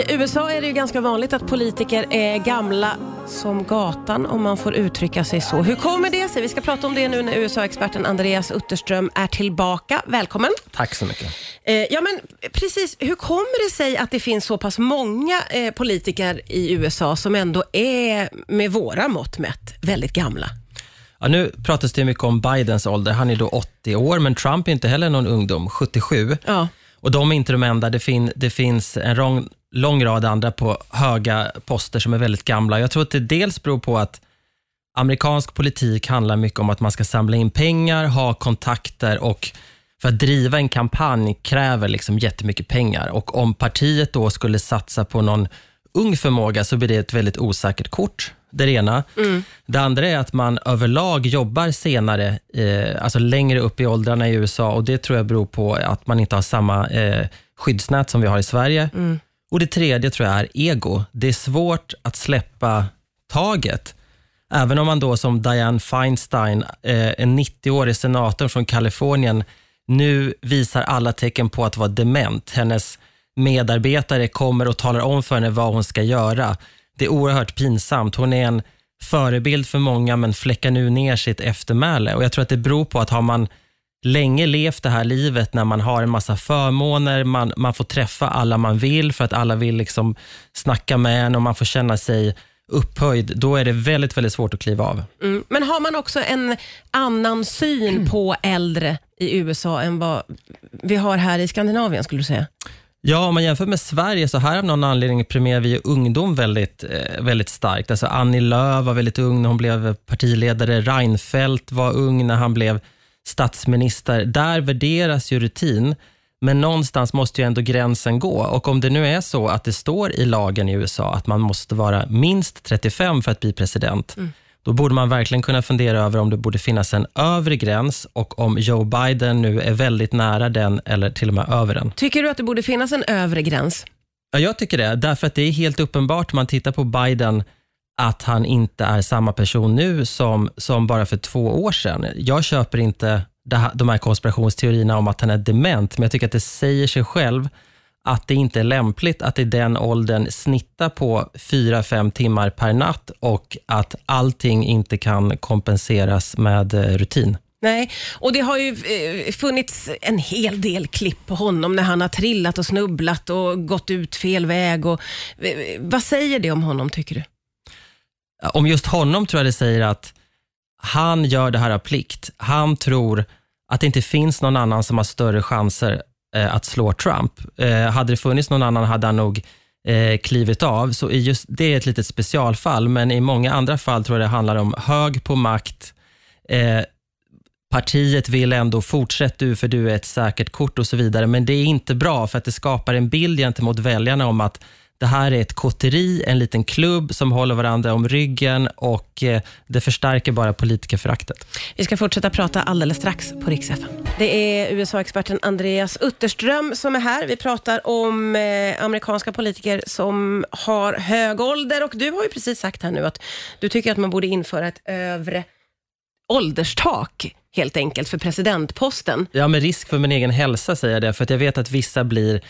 I USA är det ju ganska vanligt att politiker är gamla som gatan, om man får uttrycka sig så. Hur kommer det sig? Vi ska prata om det nu när USA-experten Andreas Utterström är tillbaka. Välkommen. Tack så mycket. Eh, ja, men precis. Hur kommer det sig att det finns så pass många eh, politiker i USA som ändå är, med våra mått mätt, väldigt gamla? Ja, nu pratas det mycket om Bidens ålder. Han är då 80 år, men Trump är inte heller någon ungdom, 77. Ja. Och de är inte de enda. Det, fin det finns en lång, lång rad andra på höga poster som är väldigt gamla. Jag tror att det dels beror på att amerikansk politik handlar mycket om att man ska samla in pengar, ha kontakter och för att driva en kampanj kräver liksom jättemycket pengar. Och om partiet då skulle satsa på någon ung förmåga så blir det ett väldigt osäkert kort. Det är det ena. Det andra är att man överlag jobbar senare, eh, alltså längre upp i åldrarna i USA och det tror jag beror på att man inte har samma eh, skyddsnät som vi har i Sverige. Och Det tredje tror jag är ego. Det är svårt att släppa taget. Även om man då som Dianne Feinstein, eh, en 90-årig senator från Kalifornien, nu visar alla tecken på att vara dement. Hennes medarbetare kommer och talar om för henne vad hon ska göra. Det är oerhört pinsamt. Hon är en förebild för många men fläckar nu ner sitt eftermäle. Och jag tror att det beror på att har man länge levt det här livet när man har en massa förmåner, man, man får träffa alla man vill för att alla vill liksom snacka med en och man får känna sig upphöjd, då är det väldigt, väldigt svårt att kliva av. Mm. Men har man också en annan syn på äldre i USA än vad vi har här i Skandinavien, skulle du säga? Ja, om man jämför med Sverige, så här av någon anledning premierar vi ungdom väldigt, eh, väldigt starkt. Alltså Annie Lööf var väldigt ung när hon blev partiledare. Reinfeldt var ung när han blev statsminister. Där värderas ju rutin, men någonstans måste ju ändå gränsen gå. Och om det nu är så att det står i lagen i USA att man måste vara minst 35 för att bli president, då borde man verkligen kunna fundera över om det borde finnas en övre gräns och om Joe Biden nu är väldigt nära den eller till och med över den. Tycker du att det borde finnas en övre gräns? Ja, jag tycker det, därför att det är helt uppenbart man tittar på Biden att han inte är samma person nu som, som bara för två år sedan. Jag köper inte här, de här konspirationsteorierna om att han är dement, men jag tycker att det säger sig själv att det inte är lämpligt att i den åldern snitta på 4-5 timmar per natt och att allting inte kan kompenseras med eh, rutin. Nej, och det har ju eh, funnits en hel del klipp på honom när han har trillat och snubblat och gått ut fel väg. Och, eh, vad säger det om honom, tycker du? Om just honom tror jag det säger att han gör det här av plikt. Han tror att det inte finns någon annan som har större chanser eh, att slå Trump. Eh, hade det funnits någon annan hade han nog eh, klivit av. Så i just det är ett litet specialfall, men i många andra fall tror jag det handlar om hög på makt. Eh, partiet vill ändå fortsätta du för du är ett säkert kort och så vidare, men det är inte bra för att det skapar en bild gentemot väljarna om att det här är ett kotteri, en liten klubb som håller varandra om ryggen och eh, det förstärker bara politikerföraktet. Vi ska fortsätta prata alldeles strax på Rix. Det är USA-experten Andreas Utterström som är här. Vi pratar om eh, amerikanska politiker som har hög ålder och du har ju precis sagt här nu att du tycker att man borde införa ett övre ålderstak helt enkelt för presidentposten. Ja, med risk för min egen hälsa säger jag det, för att jag vet att vissa blir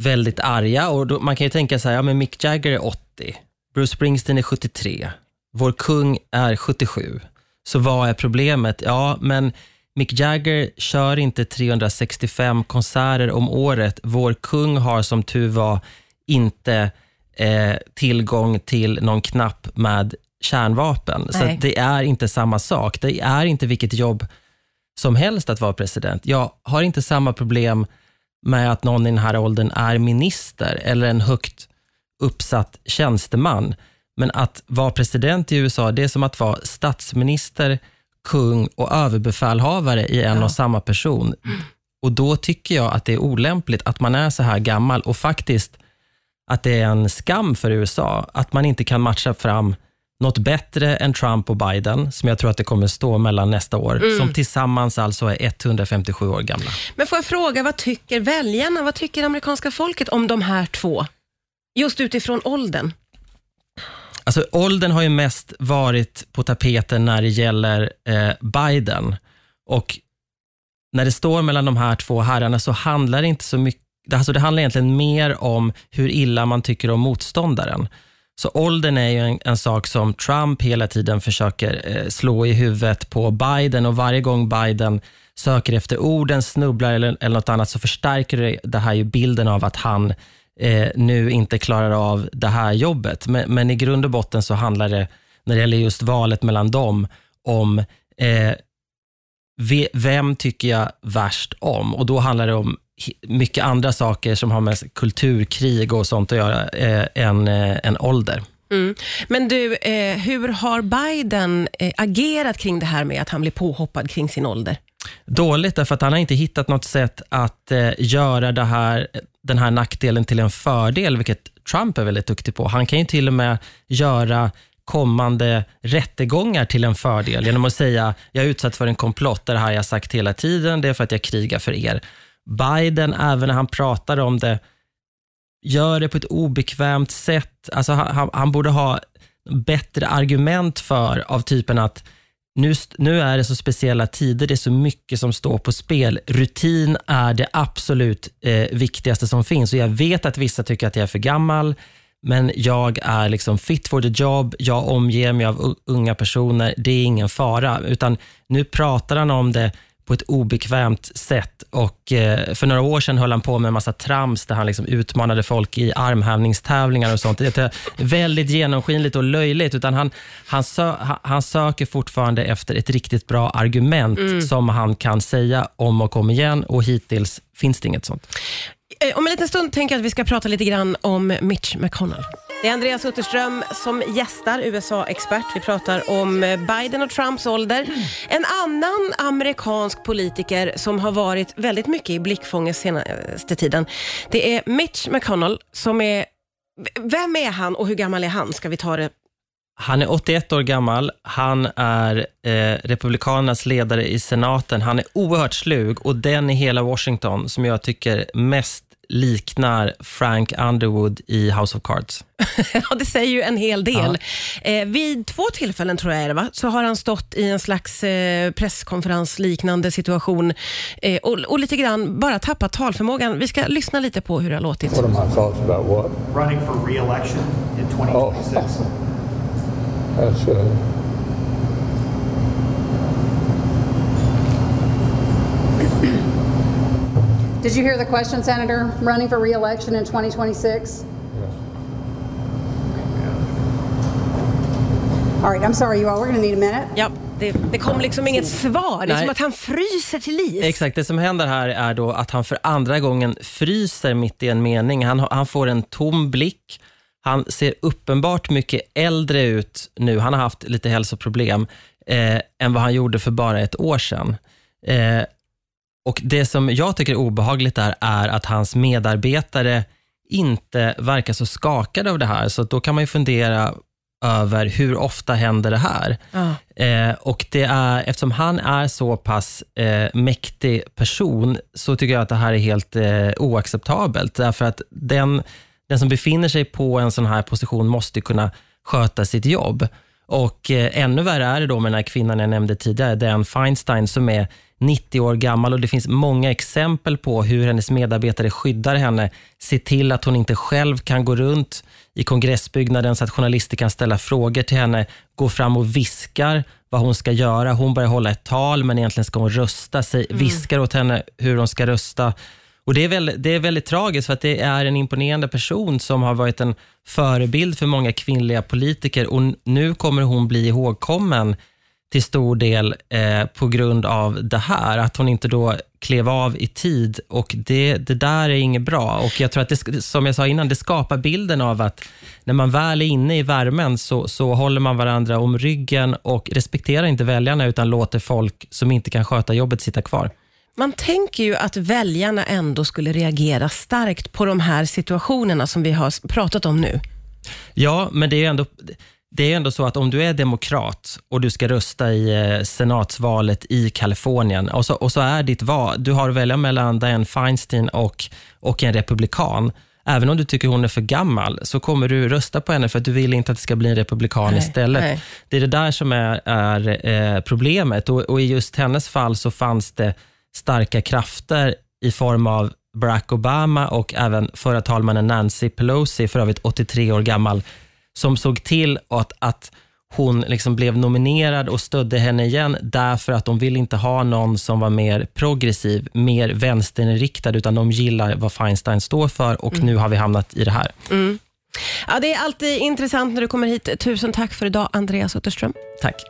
väldigt arga och då, man kan ju tänka så här, ja men Mick Jagger är 80, Bruce Springsteen är 73, vår kung är 77. Så vad är problemet? Ja, men Mick Jagger kör inte 365 konserter om året. Vår kung har som tur var inte eh, tillgång till någon knapp med kärnvapen. Så Nej. att det är inte samma sak. Det är inte vilket jobb som helst att vara president. Jag har inte samma problem med att någon i den här åldern är minister eller en högt uppsatt tjänsteman. Men att vara president i USA, det är som att vara statsminister, kung och överbefälhavare i en Ja. och samma person. Och då tycker jag att det är olämpligt att man är så här gammal och faktiskt att det är en skam för USA att man inte kan matcha fram något bättre än Trump och Biden, som jag tror att det kommer stå mellan nästa år, som tillsammans alltså är 157 år gamla. Men får jag fråga, vad tycker väljarna, vad tycker amerikanska folket om de här två? Just utifrån åldern. Alltså, åldern har ju mest varit på tapeten när det gäller eh, Biden. Och när det står mellan de här två herrarna så handlar det inte så mycket alltså det handlar egentligen mer om hur illa man tycker om motståndaren. Så åldern är ju en, en sak som Trump hela tiden försöker eh, slå i huvudet på Biden och varje gång Biden söker efter orden, snubblar eller, eller något annat så förstärker det, det här ju bilden av att han eh, nu inte klarar av det här jobbet. Men, men, i grund och botten så handlar det, när det gäller just valet mellan dem, om eh, vem tycker jag värst om? Och då handlar det om mycket andra saker som har med kulturkrig och sånt att göra eh, än, eh, än ålder. Mm. Men du, eh, hur har Biden eh, agerat kring det här med att han blir påhoppad kring sin ålder? Dåligt, därför att han har inte hittat något sätt att eh, göra här, den här nackdelen till en fördel, vilket Trump är väldigt duktig på. Han kan ju till och med göra kommande rättegångar till en fördel genom att säga, jag är utsatt för en komplott, det här har jag sagt hela tiden, det är för att jag krigar för er. Biden, även när han pratar om det, gör det på ett obekvämt sätt. Alltså han, han borde ha bättre argument för, av typen att nu, nu är det så speciella tider, det är så mycket som står på spel. Rutin är det absolut eh, viktigaste som finns och jag vet att vissa tycker att jag är för gammal, men jag är liksom fit for the job, jag omger mig av unga personer, det är ingen fara. Utan nu pratar han om det på ett obekvämt sätt. Och eh, För några år sedan höll han på med en massa trams där han liksom utmanade folk i armhävningstävlingar och sånt. Det är väldigt genomskinligt och löjligt. Utan han, han, sö, han söker fortfarande efter ett riktigt bra argument mm. som han kan säga om och om igen och hittills finns det inget sånt. Eh, om en liten stund tänker jag att vi ska prata lite grann om Mitch McConnell. Det är Andreas Utterström som gästar, USA-expert. Vi pratar om eh, Biden och Trumps ålder. En annan amerikansk politiker som har varit väldigt mycket i blickfånget senaste tiden, det är Mitch McConnell som är... Vem är han och hur gammal är han? Ska vi ta det han är 81 år gammal. Han är eh, Republikanernas ledare i senaten. Han är oerhört slug och den i hela Washington som jag tycker mest liknar Frank Underwood i House of Cards. ja, det säger ju en hel del. Ja. Eh, vid två tillfällen tror jag det va? så har han stått i en slags eh, presskonferensliknande situation eh, och, och, lite grann bara tappat talförmågan. Vi ska lyssna lite på hur det har låtit. What are my thoughts about what? Running for re-election in 2026. Oh. That's uh, Did you hear the question, Senator? Running for re-election in 2026? All right, I'm sorry you all, we're going to need a minute. Ja, det, det kom liksom inget svar. Det är Nej. som att han fryser till is. Exakt, det som händer här är då att han för andra gången fryser mitt i en mening. Han, han får en tom blick. Han ser uppenbart mycket äldre ut nu. Han har haft lite hälsoproblem eh, än vad han gjorde för bara ett år sedan. Eh, och Det som jag tycker är obehagligt där är att hans medarbetare inte verkar så skakade av det här. Så då kan man ju fundera över hur ofta händer det här? Ja. Eh, och det är, eftersom han är så pass eh, mäktig person, så tycker jag att det här är helt eh, oacceptabelt. Därför att den, den som befinner sig på en sån här position måste kunna sköta sitt jobb. Och eh, ännu värre är det då med den här kvinnan jag nämnde tidigare, Dan Feinstein, som är 90 år gammal och det finns många exempel på hur hennes medarbetare skyddar henne, ser till att hon inte själv kan gå runt i kongressbyggnaden så att journalister kan ställa frågor till henne, gå fram och viskar vad hon ska göra. Hon börjar hålla ett tal, men egentligen ska hon rösta, sig, mm. viskar åt henne hur hon ska rösta. Och det är, väldigt, det är väldigt tragiskt för att det är en imponerande person som har varit en förebild för många kvinnliga politiker och nu kommer hon bli ihågkommen till stor del eh, på grund av det här, att hon inte då klev av i tid och det, det där är inget bra. Och jag tror att det, som jag sa innan, det skapar bilden av att när man väl är inne i värmen så, så håller man varandra om ryggen och respekterar inte väljarna utan låter folk som inte kan sköta jobbet sitta kvar. Man tänker ju att väljarna ändå skulle reagera starkt på de här situationerna som vi har pratat om nu. Ja, men det är ändå det är ändå så att om du är demokrat och du ska rösta i eh, senatsvalet i Kalifornien och så, och så är ditt val, du har att välja mellan Dianne Feinstein och, och en republikan. Även om du tycker hon är för gammal så kommer du rösta på henne för att du vill inte att det ska bli en republikan nej, istället. Nej. Det är det där som är, är eh, problemet och, och, i just hennes fall så fanns det starka krafter i form av Barack Obama och även förra talmannen Nancy Pelosi, för övrigt 83 år gammal, som såg till att, att hon liksom blev nominerad och stödde henne igen därför att de vill inte ha någon som var mer progressiv, mer vänsterinriktad, utan de gillar vad Feinstein står för och nu har vi hamnat i det här. Ja, det är alltid intressant när du kommer hit. Tusen tack för idag, Andreas Utterström. Tack.